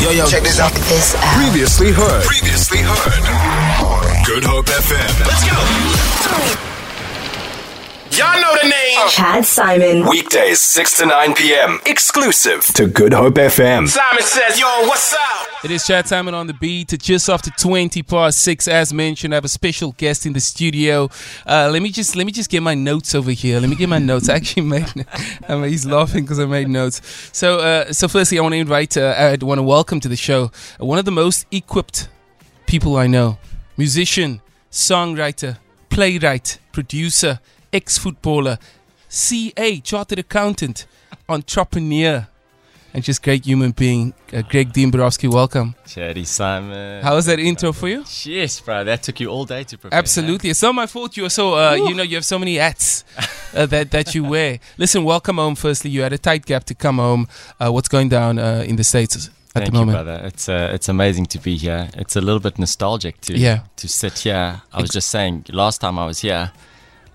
Yo, yo, check this out. Check this out. Previously heard. Previously heard. Good Hope FM. Let's go. Y'all know the name. Chad Saaiman. Weekdays 6 to 9 p.m. Exclusive to Good Hope FM. Simon says, yo, what's up? It is Chad Saaiman on the beat. It's just after twenty past six, as mentioned, I have a special guest in the studio. Uh, let me just let me just get my notes over here. Let me get my notes. I actually made. I mean, he's laughing because I made notes. So, uh, so firstly, I want to invite. Uh, I want to welcome to the show uh, one of the most equipped people I know: musician, songwriter, playwright, producer, ex-footballer, CA, chartered accountant, entrepreneur, and just great human being. Uh, Greg Dean Borowsky, welcome. Chatty Simon. How was that intro for you? Yes, bro. That took you all day to prepare. Absolutely. It's not my fault. You are so, uh, you know, you have so many hats uh, that that you wear. Listen, welcome home. Firstly, you had a tight gap to come home. Uh, what's going down uh, in the states at Thank the you, moment? brother. It's uh, it's amazing to be here. It's a little bit nostalgic to Yeah. to sit here. I was just saying, last time I was here,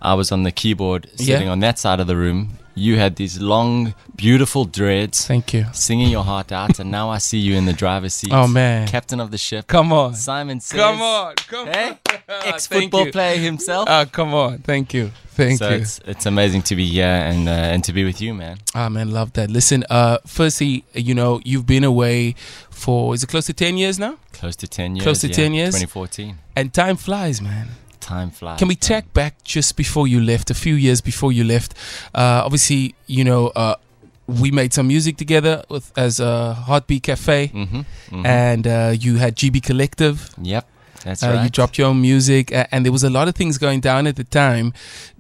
I was on the keyboard sitting Yeah. on that side of the room. You had these long, beautiful dreads, Thank you. singing your heart out, and now I see you in the driver's seat. Oh man, captain of the ship. come on, Simon says, come on, come Hey, on. ex-football player himself. Ah, come on. Thank you. Thank so you. it's it's amazing to be here and uh, and to be with you, man. Ah man, love that. Listen, uh, firstly, you know, you've been away for is it close to ten years now? Close to ten years. Close to yeah, 10 years? 2014. And time flies, man. Time flies. Can we man. track back just before you left, a few years before you left? Uh, obviously, you know, uh, we made some music together with as a Heartbeat Cafe, Mm-hmm. mm-hmm. and uh, you had GB Collective. Yep, that's Uh, right. You dropped your own music, uh, and there was a lot of things going down at the time.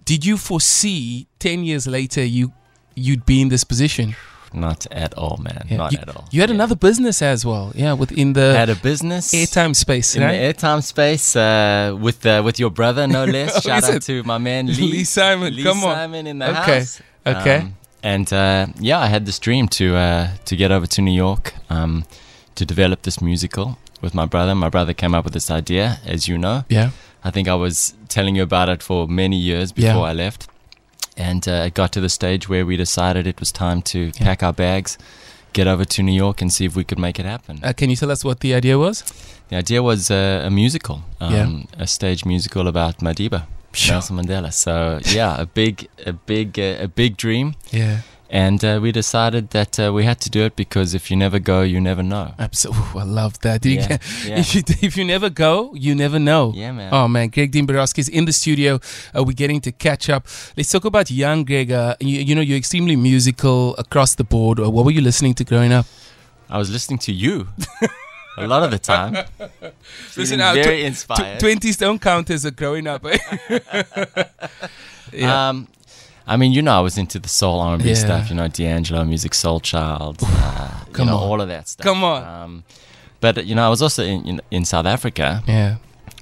Did you foresee ten years later you you'd be in this position? Not at all, man. Yeah. Not you, at all. You had Yeah. another business as well, yeah, within the had a business airtime space, in right? the airtime space uh, with uh, with your brother, no less. Shout out it? to my man Lee, Lee Simon, Lee come on. Simon in the Okay, house. okay. Um, and uh, yeah, I had this dream to uh, to get over to New York um, to develop this musical with my brother. My brother came up with this idea, as you know. yeah, I think I was telling you about it for many years Yeah. before I left. And uh, it got to the stage where we decided it was time to pack our bags, get over to New York, and see if we could make it happen. uh, can you tell us what the idea was? the idea was uh, a musical, um, Yeah. a stage musical about Madiba, Nelson Mandela. So yeah, a big, a big, uh, a big dream. Yeah. And uh, we decided that uh, we had to do it because if you never go, you never know. Absolutely, I love that. You Yeah, get- yeah. If you if you never go, you never know. Yeah, man. Oh man, Greg Dean is in the studio. Uh, we're getting to catch up. Let's talk about young Greg. Uh, you, you know, you're extremely musical across the board. Uh, what were you listening to growing up? I was listening to you a lot of the time. Listen, uh, very tw- inspired. Twenties don't count as a growing up. eh? yeah. Um, I mean, you know, I was into the soul R&B Yeah. stuff. You know, D'Angelo, Musiq Soulchild. Uh, Come you know, on. all of that stuff. Come on. Um, but you know, I was also in, in in South Africa. yeah.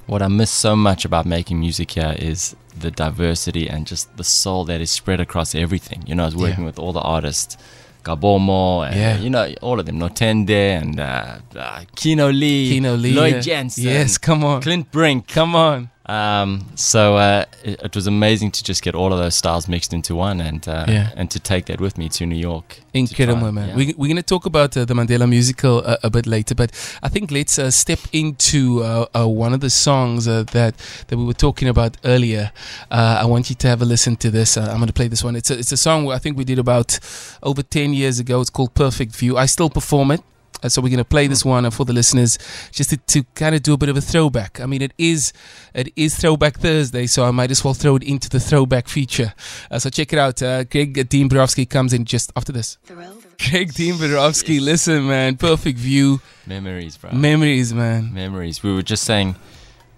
What I miss so much about making music here is the diversity and just the soul that is spread across everything. You know, I was working with all the artists. Gabomo, and, Yeah. you know, all of them, Notende and uh, uh, Kino Lee, Kino Lee. Lloyd yeah. Jensen, Yes, come on. Clint Brink. Come on. Um, so uh, it, it was amazing to just get all of those styles mixed into one, and uh, Yeah. and to take that with me to New York. Incredible, man. yeah. We, we're going to talk about uh, the Mandela musical uh, a bit later, but I think let's uh, step into uh, one of the songs uh, that that we were talking about earlier. Uh, I want you to have a listen to this. Uh, I'm going to play this one. It's a, it's a song I think we did about over 10 years ago. It's called Perfect View. I still perform it. Uh, so we're going to play this one uh, for the listeners, just to, to kind of do a bit of a throwback. I mean, it is it is Throwback Thursday, so I might as well throw it into the throwback feature. Uh, so check it out. Uh, Greg Dean Borowsky comes in just after this. Greg Dean Borowsky, listen, man, perfect view, memories, bro. memories, man. memories. We were just saying.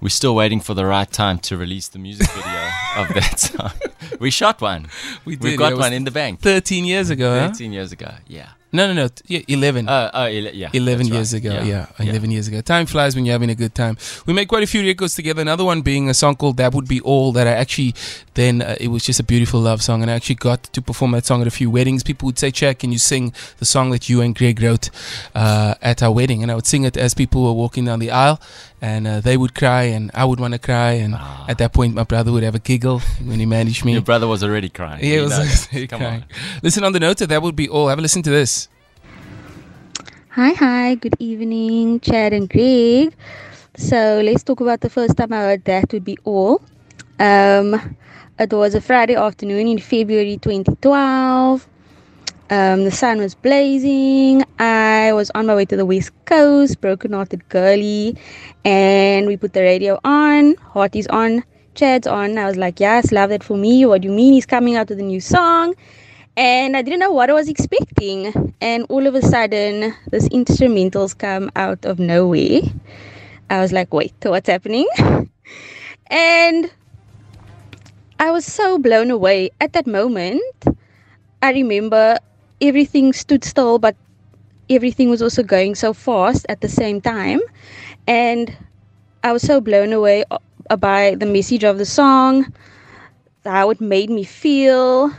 We're still waiting for the right time to release the music video of that song. We shot one. We did. We've yeah, got it one in the bank. 13 years ago, huh? 13 years ago. Yeah. No, no, no. Yeah, 11. Oh, oh, ele- yeah. 11 years right. ago, yeah, 11 years ago. Time flies when you're having a good time. We made quite a few records together. Another one being a song called That Would Be All, that I actually then, uh, it was just a beautiful love song. And I actually got to perform that song at a few weddings. People would say, Check, can you sing the song that you and Greg wrote uh, at our wedding? And I would sing it as people were walking down the aisle. And uh, they would cry, and I would want to cry. And at that point, my brother would have a giggle when he managed me. Your brother was already crying. Yeah, it You was know like that. say Come crying. on. Listen on the note that that would be all. Have a listen to this. Hi, hi, good evening, Chad and Greg. So let's talk about the first time I heard that would be all. Um, it was a Friday afternoon in February 2012. Um, the sun was blazing. I was on my way to the west coast, broken hearted girly, and we put the radio on. Hearty's on, Chad's on. I was like, Yes, love that for me. What do you mean he's coming out with a new song? And I didn't know what I was expecting. And all of a sudden, this instrumentals come out of nowhere. I was like, Wait, what's happening? and I was so blown away at that moment. I remember everything stood still, but everything was also going so fast at the same time. And I was so blown away uh, by the message of the song, how it made me feel.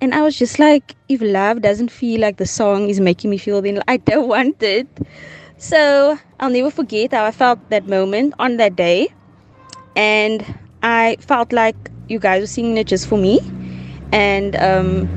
And I was just like, if love doesn't feel like the song is making me feel, then I don't want it. So I'll never forget how I felt that moment on that day. And I felt like you guys were singing it just for me. And um,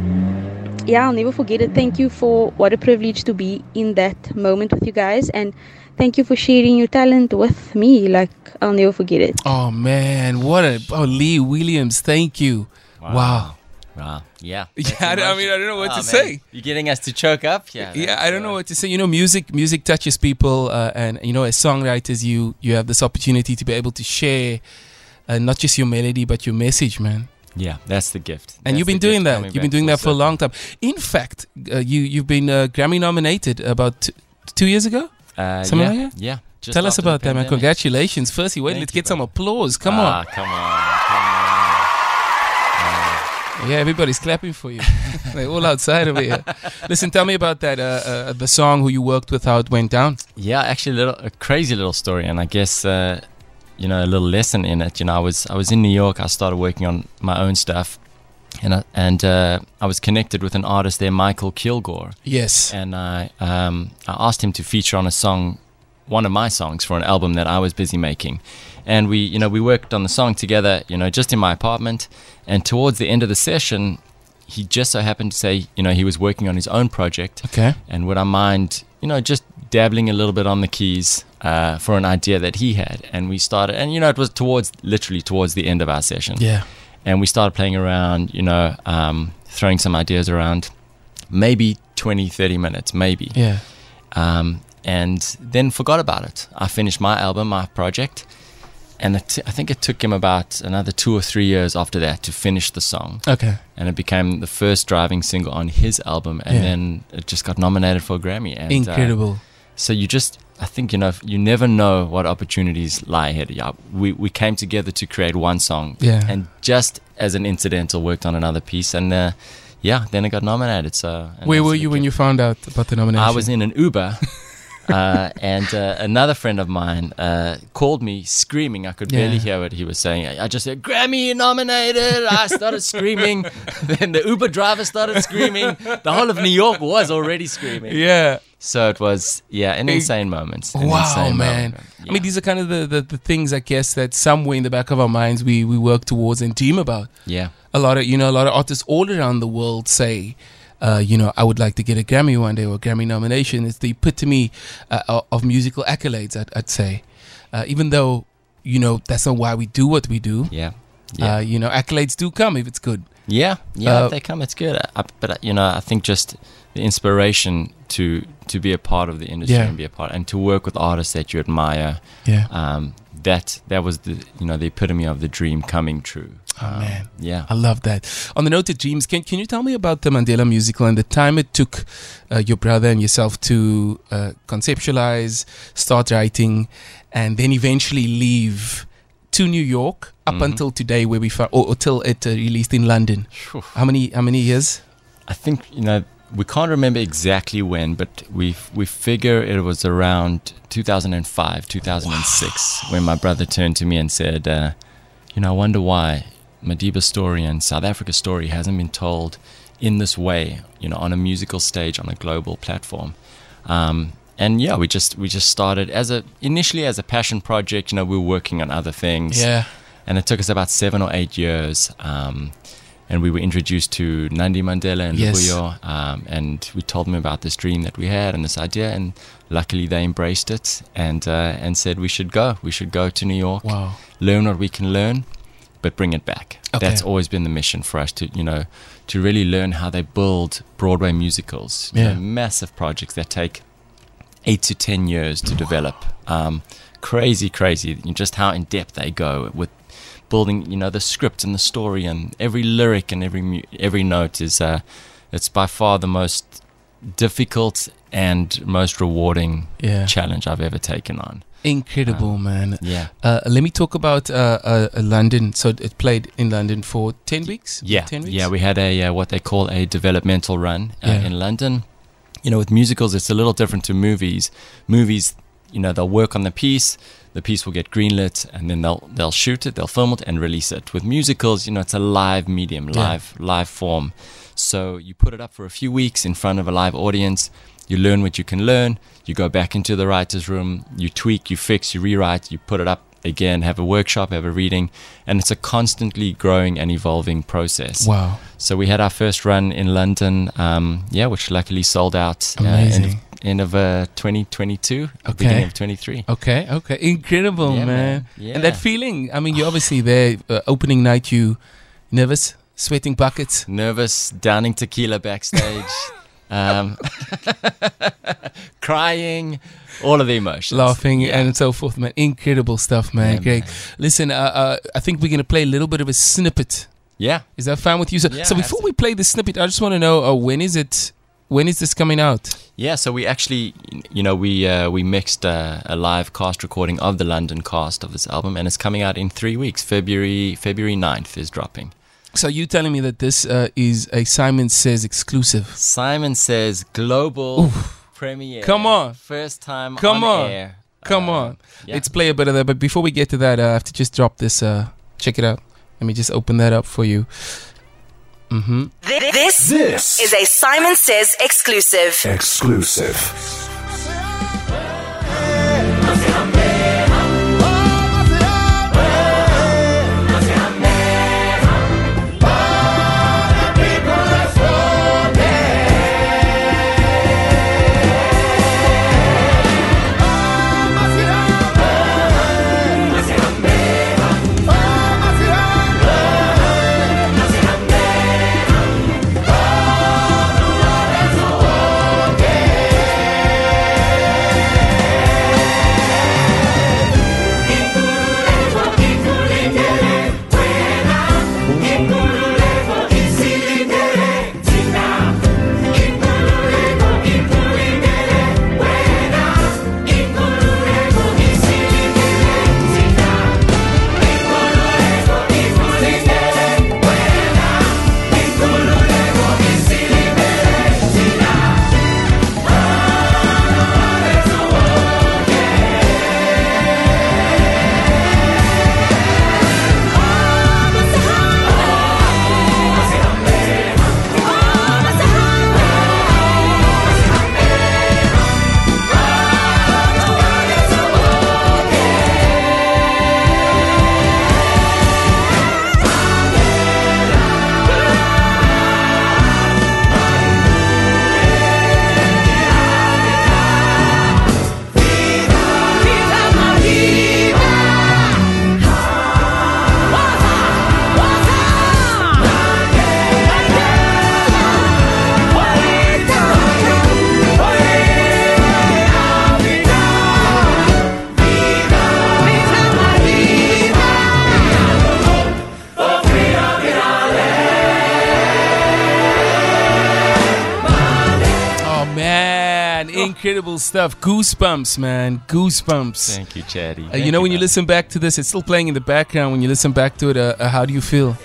yeah, I'll never forget it. Thank you for what a privilege to be in that moment with you guys. And thank you for sharing your talent with me. Like, I'll never forget it. Oh, man. What a. Oh, Lee Williams, thank you. Wow. wow. Wow. Yeah. Yeah. I, I, mean, I don't know what oh, to man. say. You're getting us to choke up. Yeah. Yeah. I don't know what to say. You know, music, music touches people, uh, and you know, as songwriters, you you have this opportunity to be able to share, uh, not just your melody, but your message, man. Yeah, that's the gift. And that's you've been doing that. You've been doing that for a long time. In fact, uh, you you've been uh, Grammy nominated about two years ago. Uh, Something yeah, like that. Yeah. Tell us about that, man. Congratulations. Firstly, wait, Thank let's get bro. some applause. Come ah, on. Come on. Yeah, everybody's clapping for you. They're all outside over here. Listen, tell me about that. Uh, uh, the song who you worked with, how it went down. Yeah, actually, a little a crazy little story, and I guess uh, you know a little lesson in it. You know, I was I was in New York. I started working on my own stuff, and I, and uh, I was connected with an artist there, Mykal Kilgore. Yes. And I um, I asked him to feature on a song, one of my songs for an album that I was busy making, and we you know we worked on the song together. You know, just in my apartment, and towards the end of the session. He just so happened to say, you know, he was working on his own project. Okay. And would I mind, you know, just dabbling a little bit on the keys uh, for an idea that he had, and we started. And you know, it was towards literally towards the end of our session. Yeah. And we started playing around, you know, um, throwing some ideas around, maybe 20, 30 minutes, maybe. Yeah. Um, and then forgot about it. I finished my album, my project, and I think it took him about another two or three years after that to finish the song. Okay. And it became the first driving single on his album, and yeah. then it just got nominated for a Grammy. And, uh, Incredible. Uh, so you just I think you know you never know what opportunities lie ahead. Yeah, we we came together to create one song, yeah, and just as an incidental worked on another piece, and uh, yeah, then it got nominated. So where were you when you found out about the nomination? I was in an Uber. uh, and uh, another friend of mine uh, called me screaming. I could yeah. barely hear what he was saying. I, I just said, Grammy nominated. I started screaming. then the Uber driver started screaming. The whole of New York was already screaming. Yeah. So it was, yeah, an insane moment. An wow, insane man. Moment. Yeah. I mean, these are kind of the, the, the, things, I guess, that somewhere in the back of our minds we, we work towards and dream about. Yeah. A lot of, you know, a lot of artists all around the world say, uh, you know, I would like to get a Grammy one day or a Grammy nomination. It's the epitome uh, of musical accolades, I'd, I'd say. Uh, even though, you know, that's not why we do what we do. Yeah. yeah. Uh, you know, accolades do come if it's good. Yeah. Yeah. if uh, they come, it's good. I, but, you know, I think just the inspiration to to be a part of the industry yeah. and be a part and to work with artists that you admire. Yeah. Um, that that was the you know the epitome of the dream coming true. Oh um, man, yeah, I love that. On the note of dreams, can can you tell me about the Mandela musical and the time it took uh, your brother and yourself to uh, conceptualize, start writing, and then eventually leave to New York up mm-hmm. until today, where we found, or, or till it uh, released in London. How many how many years? I think you know we can't remember exactly when, but we we figure it was around 2005, 2006 wow. when my brother turned to me and said, uh, "You know, I wonder why Madiba's story and South Africa's story hasn't been told in this way, you know, on a musical stage on a global platform." Um, and yeah, we just we just started as a initially as a passion project. You know, we were working on other things. Yeah. And it took us about seven or eight years. Um, and we were introduced to Nandi Mandela and Yes. Lubuyo, um, and we told them about this dream that we had and this idea, and luckily they embraced it and uh, and said we should go, we should go to New York, Wow. learn what we can learn, but bring it back. Okay. That's always been the mission for us to you know to really learn how they build Broadway musicals, you know, Yeah. massive projects that take eight to ten years to develop. Um, crazy, crazy. Just how in depth they go with building, you know, the script and the story and every lyric and every mu- every note is. Uh, it's by far the most difficult and most rewarding Yeah. challenge I've ever taken on. Incredible, man. Yeah. Uh, let me talk about uh, uh, uh, London. So it played in London for 10 weeks? Yeah, 10 weeks? yeah. We had a uh, what they call a developmental run uh, Yeah. in London. You know, with musicals, it's a little different to movies. Movies, you know, they'll work on the piece. The piece will get greenlit, and then they'll they'll shoot it, they'll film it, and release it. With musicals, you know, it's a live medium, Yeah. live live form. So you put it up for a few weeks in front of a live audience. You learn what you can learn. You go back into the writer's room. You tweak, you fix, you rewrite. You put it up again. Have a workshop, have a reading, and it's a constantly growing and evolving process. Wow. So we had our first run in London, um, yeah, which luckily sold out uh, Amazing. end of, end of uh, 2022, Okay. beginning of 23. Okay, okay. Incredible, Yeah, man. man. And that feeling, I mean, you're obviously there, uh, opening night, you nervous, sweating buckets. Nervous, downing tequila backstage, um, crying, all of the emotions. laughing Yeah. and so forth, man. Incredible stuff, man. Yeah, Greg. man. Listen, uh, uh, I think we're going to play a little bit of a snippet. Yeah. Is that fine with you? So, Yeah, so before we play the snippet, I just want to know uh, when is it? When is this coming out? Yeah, so we actually, you know, we uh, we mixed uh, a live cast recording of the London cast of this album, and it's coming out in three weeks. February February 9th is dropping. So you telling me that this uh, is a Simon Says exclusive? Simon says global premiere. Come on. first time Come on, on. air. Come Uh, on, yeah. let's play a bit of that. But before we get to that, uh, I have to just drop this. Uh, check it out. Let me just open that up for you. Mm-hmm. Thi- This, This is a Simon Says exclusive. exclusive. Incredible stuff! Goosebumps, man, goosebumps. Thank you, Chatty. Uh, you know, when you listen back to this, it's still playing in the background. When you listen back to it, uh, uh, how do you feel?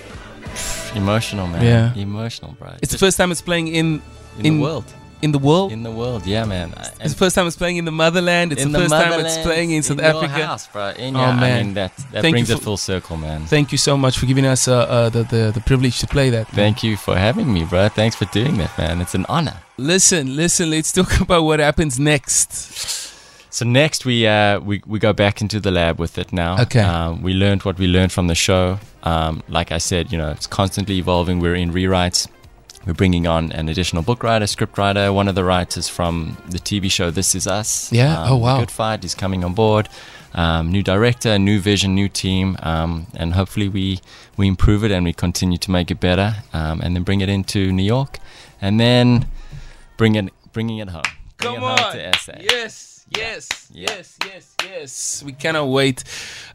emotional, man. Yeah. emotional, bro. It's the first time it's playing in in, in- the world. in the world. In the world, yeah, man. I- it's the first time it's playing in the motherland. It's in the first time it's playing in South your Africa. house, bro. In Oh, your, man. I mean, that that you brings it full circle, man. Thank you so much for giving us uh, uh, the, the the privilege to play that. man. Thank you for having me, bro. Thanks for doing that, man. It's an honor. Listen, listen. Let's talk about what happens next. So next we uh, we we go back into the lab with it now. Okay. Um, we learned what we learned from the show. Um, like I said, you know, it's constantly evolving. We're in rewrites. We're bringing on an additional book writer, script writer. One of the writers from the TV show This Is Us. Yeah. Um, Oh, wow. Good Fight is coming on board. Um, new director, new vision, new team, um, and hopefully we we improve it and we continue to make it better, um, and then bring it into New York, and then bring it bringing it home. Bring Come it on. home to SA. Yes, yes, Yeah. yes, yes, yes. We cannot wait.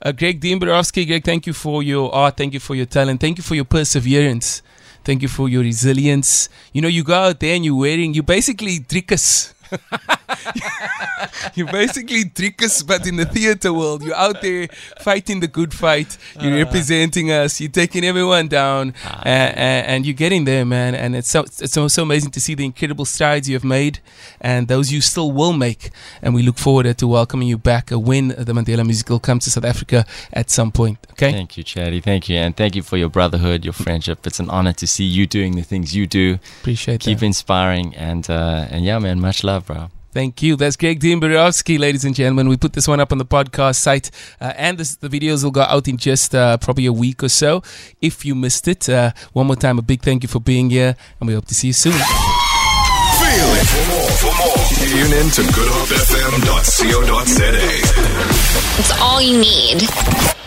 Uh, Greg Dean Borowsky, Greg, thank you for your art. Thank you for your talent. Thank you for your perseverance. Thank you for your resilience. You know, you go out there and you're wearing, you basically trickers. you basically trickers, but in the theater world, you're out there fighting the good fight. You're representing us. You're taking everyone down, uh, and, and you're getting there, man. And it's so it's so, so amazing to see the incredible strides you have made, and those you still will make. And we look forward to welcoming you back uh, when the Mandela Musical comes to South Africa at some point. Okay. Thank you, Chatty. Thank you, and thank you for your brotherhood, your friendship. It's an honor to see you doing the things you do. Appreciate Keep that. Keep inspiring, and uh, and yeah, man, much love, bro. Thank you. That's Greg Dean Borowsky, ladies and gentlemen. We put this one up on the podcast site, uh, and this, the videos will go out in just uh, probably a week or so. If you missed it, uh, one more time, a big thank you for being here, and we hope to see you soon. Feel it. For more, for more, tune in to goodhopefm.co.za. It's all you need.